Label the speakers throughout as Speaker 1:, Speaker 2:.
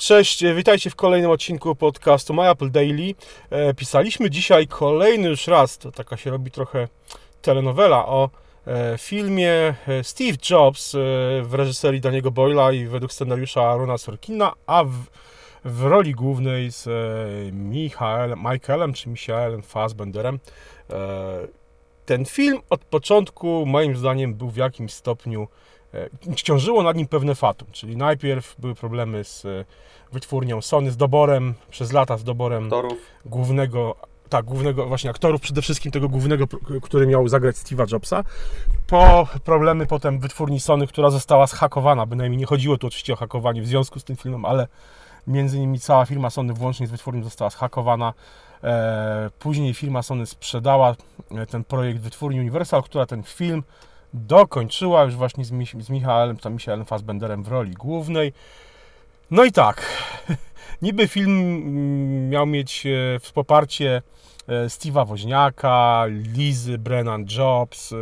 Speaker 1: Cześć, e, witajcie w kolejnym odcinku podcastu My Apple Daily. E, Pisaliśmy dzisiaj kolejny już raz, to taka się robi trochę telenowela, o e, filmie Steve Jobs w reżyserii Daniego Boyla i według scenariusza Arona Sorkina, a w, w roli głównej z e, Michael, Michaelem czy Michaelem Fassbenderem. Ten film od początku moim zdaniem był w jakimś stopniu ciążyło nad nim pewne fatum, czyli najpierw były problemy z e, wytwórnią Sony, z doborem, przez lata z doborem
Speaker 2: aktorów.
Speaker 1: głównego, tak, głównego właśnie aktorów, przede wszystkim tego głównego, który miał zagrać Steve'a Jobsa. Po problemy potem wytwórni Sony, która została zhakowana, bynajmniej nie chodziło tu oczywiście o hakowanie w związku z tym filmem, ale między innymi cała firma Sony włącznie z wytwórnią została zhakowana. E, później firma Sony sprzedała e, ten projekt wytwórni Universal, która ten film dokończyła już właśnie z, Mich- z Michaelem, tam Michaelem Fassbenderem w roli głównej. No i tak, niby film mm, miał mieć e, w poparcie e, Steve'a Woźniaka, Lizy, Brennan Jobs, e,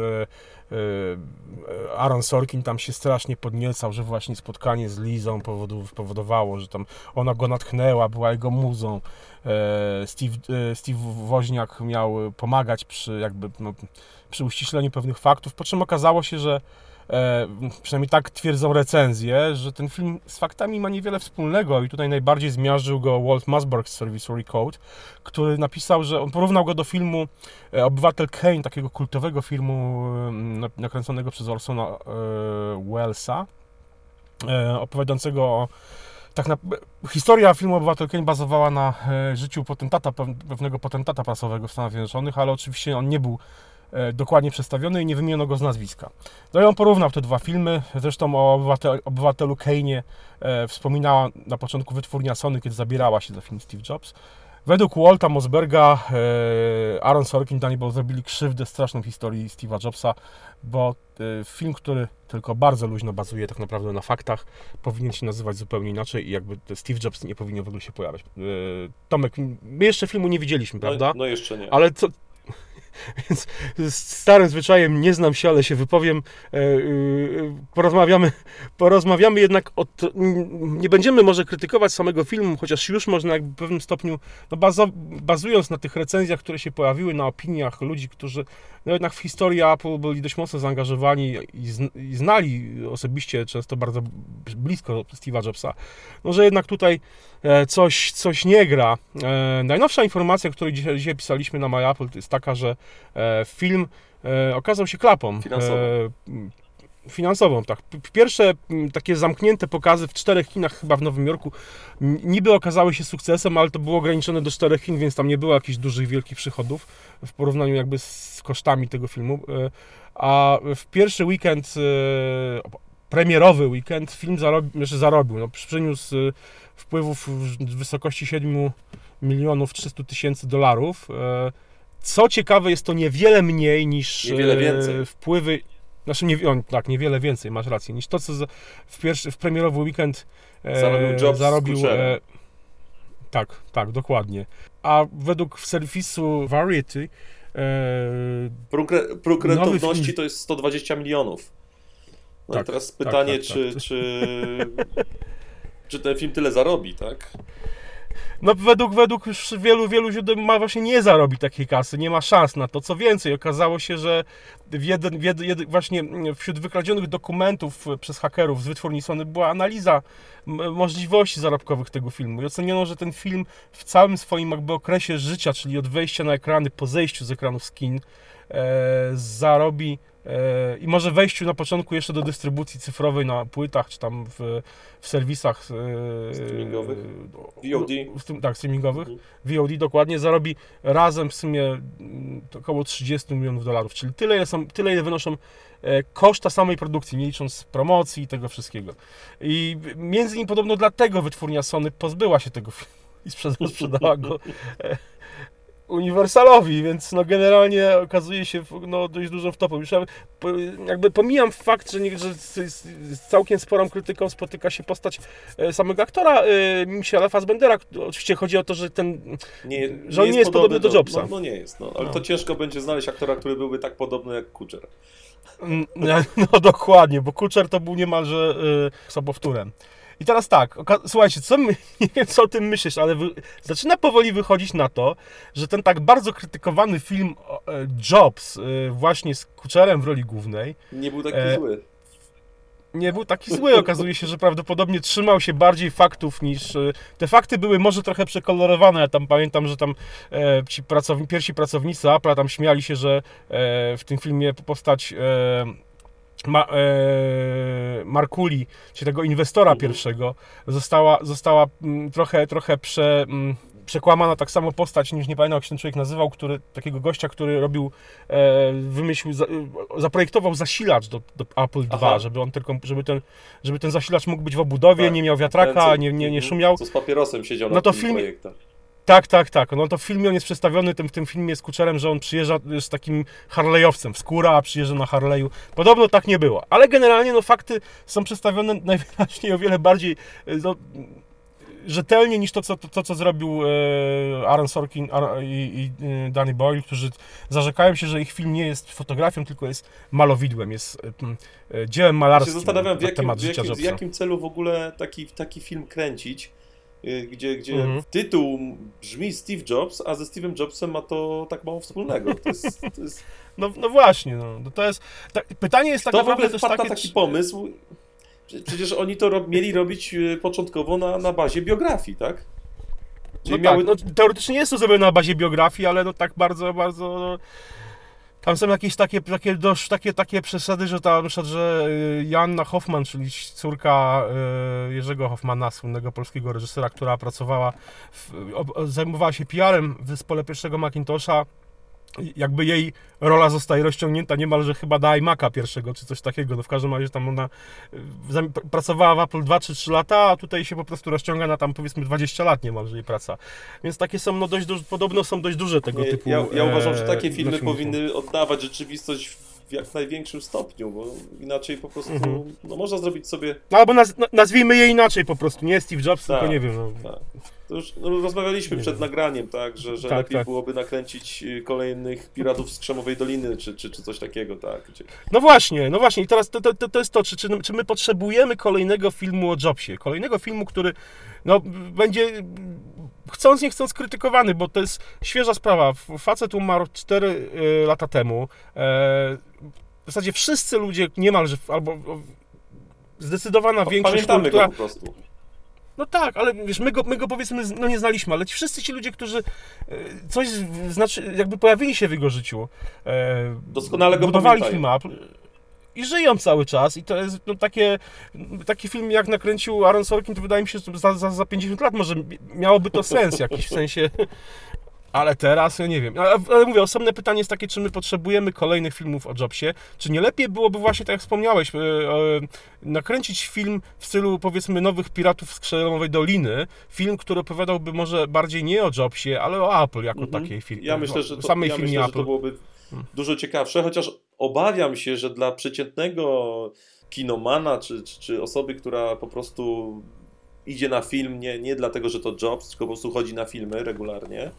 Speaker 1: Aaron Sorkin tam się strasznie podniecał, że właśnie spotkanie z Lizą powodowało, że tam ona go natchnęła, była jego muzą. Steve, Steve Woźniak miał pomagać przy jakby no, przy uściśleniu pewnych faktów, po czym okazało się, że e, przynajmniej tak twierdzą recenzje, że ten film z faktami ma niewiele wspólnego i tutaj najbardziej zmiażdżył go Walt Masburg z serwisu Recode, który napisał, że on porównał go do filmu e, Obywatel Kane, takiego kultowego filmu na- nakręconego przez Orsona e, Wellesa, e, opowiadającego o tak na, historia filmu Obywatel Kane bazowała na e, życiu potentata, pew- pewnego potentata prasowego w Stanach Zjednoczonych, ale oczywiście on nie był dokładnie przedstawiony i nie wymieniono go z nazwiska. No i on porównał te dwa filmy, zresztą o obywatel, obywatelu Kane'ie e, wspominała na początku wytwórnia Sony, kiedy zabierała się za film Steve Jobs. Według Walta Mosberga e, Aaron Sorkin, Danny Boyle zrobili krzywdę straszną w historii Steve'a Jobsa, bo e, film, który tylko bardzo luźno bazuje tak naprawdę na faktach, powinien się nazywać zupełnie inaczej i jakby te Steve Jobs nie powinien w ogóle się pojawiać. E, Tomek, my jeszcze filmu nie widzieliśmy, prawda?
Speaker 2: No, no jeszcze nie.
Speaker 1: Ale co. Więc z starym zwyczajem nie znam się, ale się wypowiem. E, y, Porozmawiamy, porozmawiamy jednak o. Nie będziemy może krytykować samego filmu, chociaż już można w pewnym stopniu, no bazując na tych recenzjach, które się pojawiły, na opiniach ludzi, którzy no jednak w historii Apple byli dość mocno zaangażowani i, zn- i znali osobiście, często bardzo blisko Steve'a Jobsa, no że jednak tutaj e, coś, coś nie gra. E, najnowsza informacja, którą dzisiaj, dzisiaj pisaliśmy na MyApple, jest taka, że film e, okazał się klapą.
Speaker 2: Finansową.
Speaker 1: E, m, finansową, tak. Pierwsze takie zamknięte pokazy w czterech Chinach, chyba w Nowym Jorku, niby okazały się sukcesem, ale to było ograniczone do czterech Chin, więc tam nie było jakichś dużych, wielkich przychodów w porównaniu jakby z kosztami tego filmu. E, A w pierwszy weekend, e, premierowy weekend, film zarobił, znaczy zarobił, no, przyniósł e, wpływów w wysokości 7 milionów 300 tysięcy dolarów. E, Co ciekawe, jest to niewiele mniej niż
Speaker 2: Niewiele
Speaker 1: e,
Speaker 2: więcej.
Speaker 1: wpływy. Znaczy, nie, on, tak, niewiele więcej, masz rację, niż to, co w, pierwszy, w premierowy weekend e,
Speaker 2: Zarobił Jobs
Speaker 1: zarobił.
Speaker 2: Kucherem.
Speaker 1: tak, tak, dokładnie. A według serwisu Variety e,
Speaker 2: Próg, rentowności
Speaker 1: film.
Speaker 2: to jest 120 milionów. No
Speaker 1: Tak,
Speaker 2: i teraz
Speaker 1: tak,
Speaker 2: pytanie,
Speaker 1: tak,
Speaker 2: czy,
Speaker 1: tak.
Speaker 2: czy, czy ten film tyle zarobi, tak?
Speaker 1: No według, według już wielu, wielu źródeł ma właśnie nie zarobi takiej kasy, nie ma szans na to. Co więcej, okazało się, że w jeden, w jeden, właśnie wśród wykradzionych dokumentów przez hakerów z wytwórni Sony była analiza możliwości zarobkowych tego filmu i oceniono, że ten film w całym swoim jakby okresie życia, czyli od wejścia na ekrany po zejściu z ekranów skin, zarobi e, i może wejściu na początku jeszcze do dystrybucji cyfrowej na płytach, czy tam w, w serwisach e,
Speaker 2: Streamingowych?
Speaker 1: e,
Speaker 2: VOD?
Speaker 1: tak, streamingowych.
Speaker 2: Mhm.
Speaker 1: VOD dokładnie zarobi razem w sumie mm, około 30 milionów dolarów, czyli tyle, ile są, tyle ile wynoszą e, koszta samej produkcji, nie licząc promocji i tego wszystkiego. I między innymi podobno dlatego wytwórnia Sony pozbyła się tego filmu i sprzedała, go e, Universalowi, więc no generalnie okazuje się no, dość dużo wtopą. Już jakby pomijam fakt, że, nie, że z, całkiem sporą krytyką spotyka się postać e, samego aktora e, Michela Fassbendera. Oczywiście chodzi o to, że ten
Speaker 2: Nie,
Speaker 1: Że on nie jest podobny do Jobsa.
Speaker 2: No, no nie jest, no, ale
Speaker 1: No.
Speaker 2: to ciężko będzie znaleźć aktora, który byłby tak podobny jak Kucher.
Speaker 1: Mm, No dokładnie, bo Kucher to był niemalże y, sobowtórem. I teraz tak, słuchajcie, co my, nie wiem co o tym myślisz, ale wy, zaczyna powoli wychodzić na to, że ten tak bardzo krytykowany film e, Jobs, e, właśnie z Kuczerem w roli głównej,
Speaker 2: Nie był taki
Speaker 1: E,
Speaker 2: zły.
Speaker 1: nie był taki zły. Okazuje się, że prawdopodobnie trzymał się bardziej faktów niż. e, Te fakty były może trochę przekolorowane. Ja tam pamiętam, że tam e, ci pracowni, pierwsi pracownicy Apple'a tam śmiali się, że e, w tym filmie postać. E, Ma, e, Markuli, czyli tego inwestora
Speaker 2: Mhm.
Speaker 1: pierwszego, została, została mm, trochę, trochę prze, mm, przekłamana tak samo postać, niż nie pamiętam jak się ten człowiek nazywał, który, takiego gościa, który robił, e, wymyślił, za, e, zaprojektował zasilacz do, do Apple II,
Speaker 2: Aha.
Speaker 1: żeby on tylko, żeby ten, żeby ten zasilacz mógł być w obudowie,
Speaker 2: Tak.
Speaker 1: nie miał wiatraka,
Speaker 2: Ten, co-
Speaker 1: nie, nie, nie szumiał.
Speaker 2: Co z papierosem siedział
Speaker 1: No
Speaker 2: na
Speaker 1: to
Speaker 2: tym
Speaker 1: film-
Speaker 2: projektem.
Speaker 1: Tak, tak, tak. No to w filmie on jest przedstawiony, tym, w tym filmie z Kuczerem, że on przyjeżdża z takim Harley'owcem, skóra, a przyjeżdża na Harley'u. Podobno tak nie było. Ale generalnie no fakty są przedstawione najwyraźniej o wiele bardziej e, no, rzetelnie niż to, co, to, co zrobił e, Aaron Sorkin i, e, Danny Boyle, którzy zarzekają się, że ich film nie jest fotografią, tylko jest malowidłem, jest m, e, dziełem
Speaker 2: Ja
Speaker 1: malarskim
Speaker 2: się zastanawiam, w jakim,
Speaker 1: temat
Speaker 2: w jakim, w jakim celu w ogóle taki, taki film kręcić, y, gdzie, gdzie
Speaker 1: Mhm.
Speaker 2: tytuł brzmi Steve Jobs, a ze Steve'em Jobsem ma to tak mało wspólnego. To jest, to jest,
Speaker 1: No, no właśnie, no, no to jest... Ta, pytanie jest tak
Speaker 2: w
Speaker 1: naprawdę
Speaker 2: ogóle
Speaker 1: też
Speaker 2: wpadł na
Speaker 1: takie...
Speaker 2: taki pomysł? Prze- Przecież oni to rob, mieli robić y, początkowo na, na bazie biografii, tak?
Speaker 1: No
Speaker 2: Czyli miały...
Speaker 1: tak, no, teoretycznie jest to zrobione na bazie biografii, ale no tak bardzo, bardzo... Tam są jakieś takie, takie, dość, takie, takie przesady, że ta, na że y, Joanna Hoffman, czyli córka y, Jerzego Hoffmana, słynnego polskiego reżysera, która pracowała, w, zajmowała się PR-em w zespole pierwszego Macintosha, jakby jej rola zostaje rozciągnięta niemalże chyba do iMac'a pierwszego, czy coś takiego. No w każdym razie tam ona zam- pracowała w Apple 2 czy 3 lata, a tutaj się po prostu rozciąga na tam powiedzmy 20 lat niemalże jej praca. Więc takie są, no dość, duż, podobno są dość duże tego
Speaker 2: Nie,
Speaker 1: typu
Speaker 2: ja, ja uważam, że
Speaker 1: e,
Speaker 2: takie filmy powinny oddawać rzeczywistość w jak największym stopniu, bo inaczej po prostu
Speaker 1: Mhm.
Speaker 2: no, można zrobić sobie
Speaker 1: No albo naz, na- nazwijmy je inaczej po prostu, nie Steve Jobs,
Speaker 2: Tak.
Speaker 1: tylko nie wiem. No.
Speaker 2: Tak. To już no, rozmawialiśmy
Speaker 1: Nie
Speaker 2: przed
Speaker 1: wiem.
Speaker 2: nagraniem, tak, że, że
Speaker 1: Tak,
Speaker 2: lepiej
Speaker 1: tak.
Speaker 2: byłoby nakręcić y, kolejnych piratów z Krzemowej Doliny, czy, czy, czy coś takiego, tak. Gdzie...
Speaker 1: No właśnie, no właśnie. I teraz to, to, to jest to, czy, czy, czy my potrzebujemy kolejnego filmu o Jobsie? Kolejnego filmu, który no, będzie chcąc nie chcąc krytykowany, bo to jest świeża sprawa. Facet umarł 4 lata temu. E, w zasadzie wszyscy ludzie niemalże, albo zdecydowana większość,
Speaker 2: Pamiętamy
Speaker 1: która,
Speaker 2: po prostu.
Speaker 1: No tak, ale wiesz, my go, my go powiedzmy, no nie znaliśmy, ale ci wszyscy ci ludzie, którzy e, coś znaczy, jakby pojawili się w jego życiu, e,
Speaker 2: Doskonale go
Speaker 1: budowali
Speaker 2: pamiętają.
Speaker 1: film Apple i żyją cały czas i to jest no, takie, taki film jak nakręcił Aaron Sorkin, to wydaje mi się, że za, za, za 50 lat może miałoby to sens jakiś, w sensie... Ale teraz, ja nie wiem. Ale, ale mówię, osobne pytanie jest takie, czy my potrzebujemy kolejnych filmów o Jobsie, czy nie lepiej byłoby właśnie, tak jak wspomniałeś, e, e, nakręcić film w stylu, powiedzmy, Nowych Piratów z Krzemowej Doliny, film, który opowiadałby może bardziej nie o Jobsie, ale o Apple jako
Speaker 2: Mhm.
Speaker 1: takiej firmie.
Speaker 2: Ja myślę, że to,
Speaker 1: samej
Speaker 2: ja
Speaker 1: firmie
Speaker 2: myślę, że
Speaker 1: Apple.
Speaker 2: to byłoby dużo ciekawsze, chociaż obawiam się, że dla przeciętnego kinomana, czy, czy, czy osoby, która po prostu idzie na film nie, nie dlatego, że to Jobs, tylko po prostu chodzi na filmy regularnie,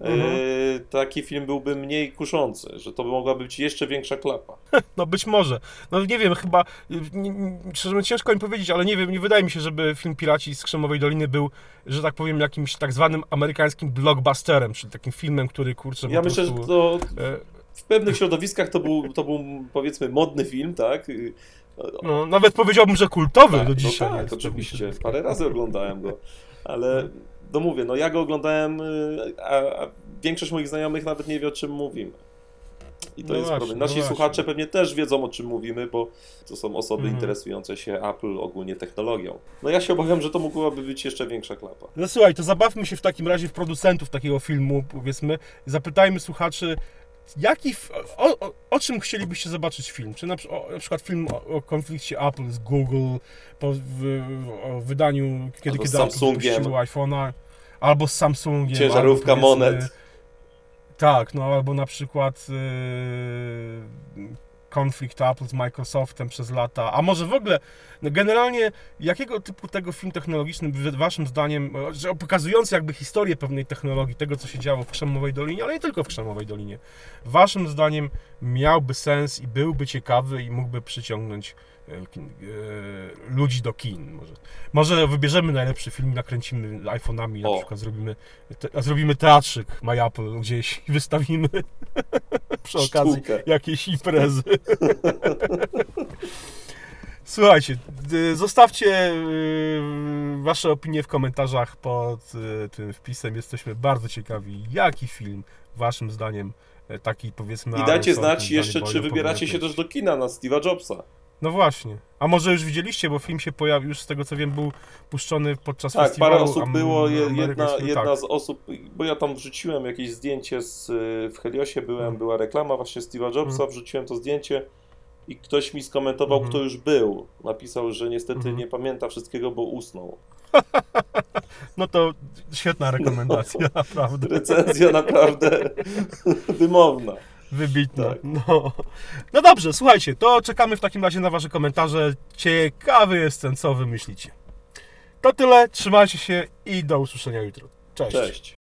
Speaker 1: Mhm.
Speaker 2: e, taki film byłby mniej kuszący, że to by mogła być jeszcze większa klapa.
Speaker 1: No być może. No nie wiem, chyba, nie, szczerze mówiąc, ciężko mi powiedzieć, ale nie wiem, nie wydaje mi się, żeby film Piraci z Krzemowej Doliny był, że tak powiem, jakimś tak zwanym amerykańskim blockbusterem, czyli takim filmem, który, kurczę,
Speaker 2: Ja myślę, że
Speaker 1: prostu...
Speaker 2: to
Speaker 1: e,
Speaker 2: w pewnych środowiskach to był, to był powiedzmy modny film, tak?
Speaker 1: No, nawet powiedziałbym, że kultowy
Speaker 2: Tak,
Speaker 1: do
Speaker 2: no
Speaker 1: dzisiaj.
Speaker 2: tak,
Speaker 1: jest,
Speaker 2: oczywiście. Parę razy oglądałem go, ale no mówię, no ja go oglądałem, y, a, a większość moich znajomych nawet nie wie o czym mówimy. I to
Speaker 1: No
Speaker 2: jest
Speaker 1: właśnie,
Speaker 2: problem.
Speaker 1: no
Speaker 2: Nasi
Speaker 1: właśnie.
Speaker 2: słuchacze pewnie też wiedzą o czym mówimy, bo to są osoby
Speaker 1: Mhm.
Speaker 2: interesujące się Apple, ogólnie technologią. No ja się obawiam, że to mogłaby być jeszcze większa klapa.
Speaker 1: No słuchaj, to zabawmy się w takim razie w producentów takiego filmu, powiedzmy. Zapytajmy słuchaczy, jaki, o, o, o czym chcielibyście zobaczyć film? Czy na, o, na przykład film o, konflikcie Apple z Google, po w, o wydaniu, kiedy,
Speaker 2: Albo
Speaker 1: kiedy
Speaker 2: Samsungiem.
Speaker 1: iPhone'a, albo z Samsungiem.
Speaker 2: Ciężarówka
Speaker 1: albo
Speaker 2: monet.
Speaker 1: Tak, no albo na przykład yy, konflikt Apple z Microsoftem przez lata, a może w ogóle, no generalnie jakiego typu tego film technologiczny waszym zdaniem, e, pokazujący jakby historię pewnej technologii, tego co się działo w Krzemowej Dolinie, ale nie tylko w Krzemowej Dolinie, waszym zdaniem miałby sens i byłby ciekawy i mógłby przyciągnąć ludzi do kin. Może, może wybierzemy najlepszy film, nakręcimy iPhone'ami, na przykład zrobimy, te, zrobimy teatrzyk My Apple gdzieś i wystawimy przy okazji
Speaker 2: Sztukę.
Speaker 1: jakiejś imprezy. Słuchajcie, zostawcie y, wasze opinie w komentarzach pod y, tym wpisem. Jesteśmy bardzo ciekawi, jaki film waszym zdaniem e, taki powiedzmy...
Speaker 2: I dajcie znać jeszcze, czy wybieracie się też do kina na Steve'a Jobsa.
Speaker 1: No właśnie. A może już widzieliście, bo film się pojawił, już z tego co wiem, był puszczony podczas
Speaker 2: Tak,
Speaker 1: festiwalu.
Speaker 2: parę osób było, je- jedna, jedna
Speaker 1: tak.
Speaker 2: z osób, bo ja tam wrzuciłem jakieś zdjęcie z, y, w Heliosie, byłem,
Speaker 1: Mhm.
Speaker 2: była reklama właśnie Steve'a Jobsa,
Speaker 1: Mhm.
Speaker 2: wrzuciłem to zdjęcie i ktoś mi skomentował,
Speaker 1: Mhm.
Speaker 2: kto już był. Napisał, że niestety
Speaker 1: Mhm.
Speaker 2: nie pamięta wszystkiego, bo usnął.
Speaker 1: No to świetna rekomendacja, naprawdę.
Speaker 2: Recenzja naprawdę wymowna.
Speaker 1: Wybitna.
Speaker 2: Tak.
Speaker 1: No. no dobrze, słuchajcie, to czekamy w takim razie na wasze komentarze. Ciekawy jestem, co wy myślicie. To tyle, trzymajcie się i do usłyszenia jutro. Cześć.
Speaker 2: Cześć.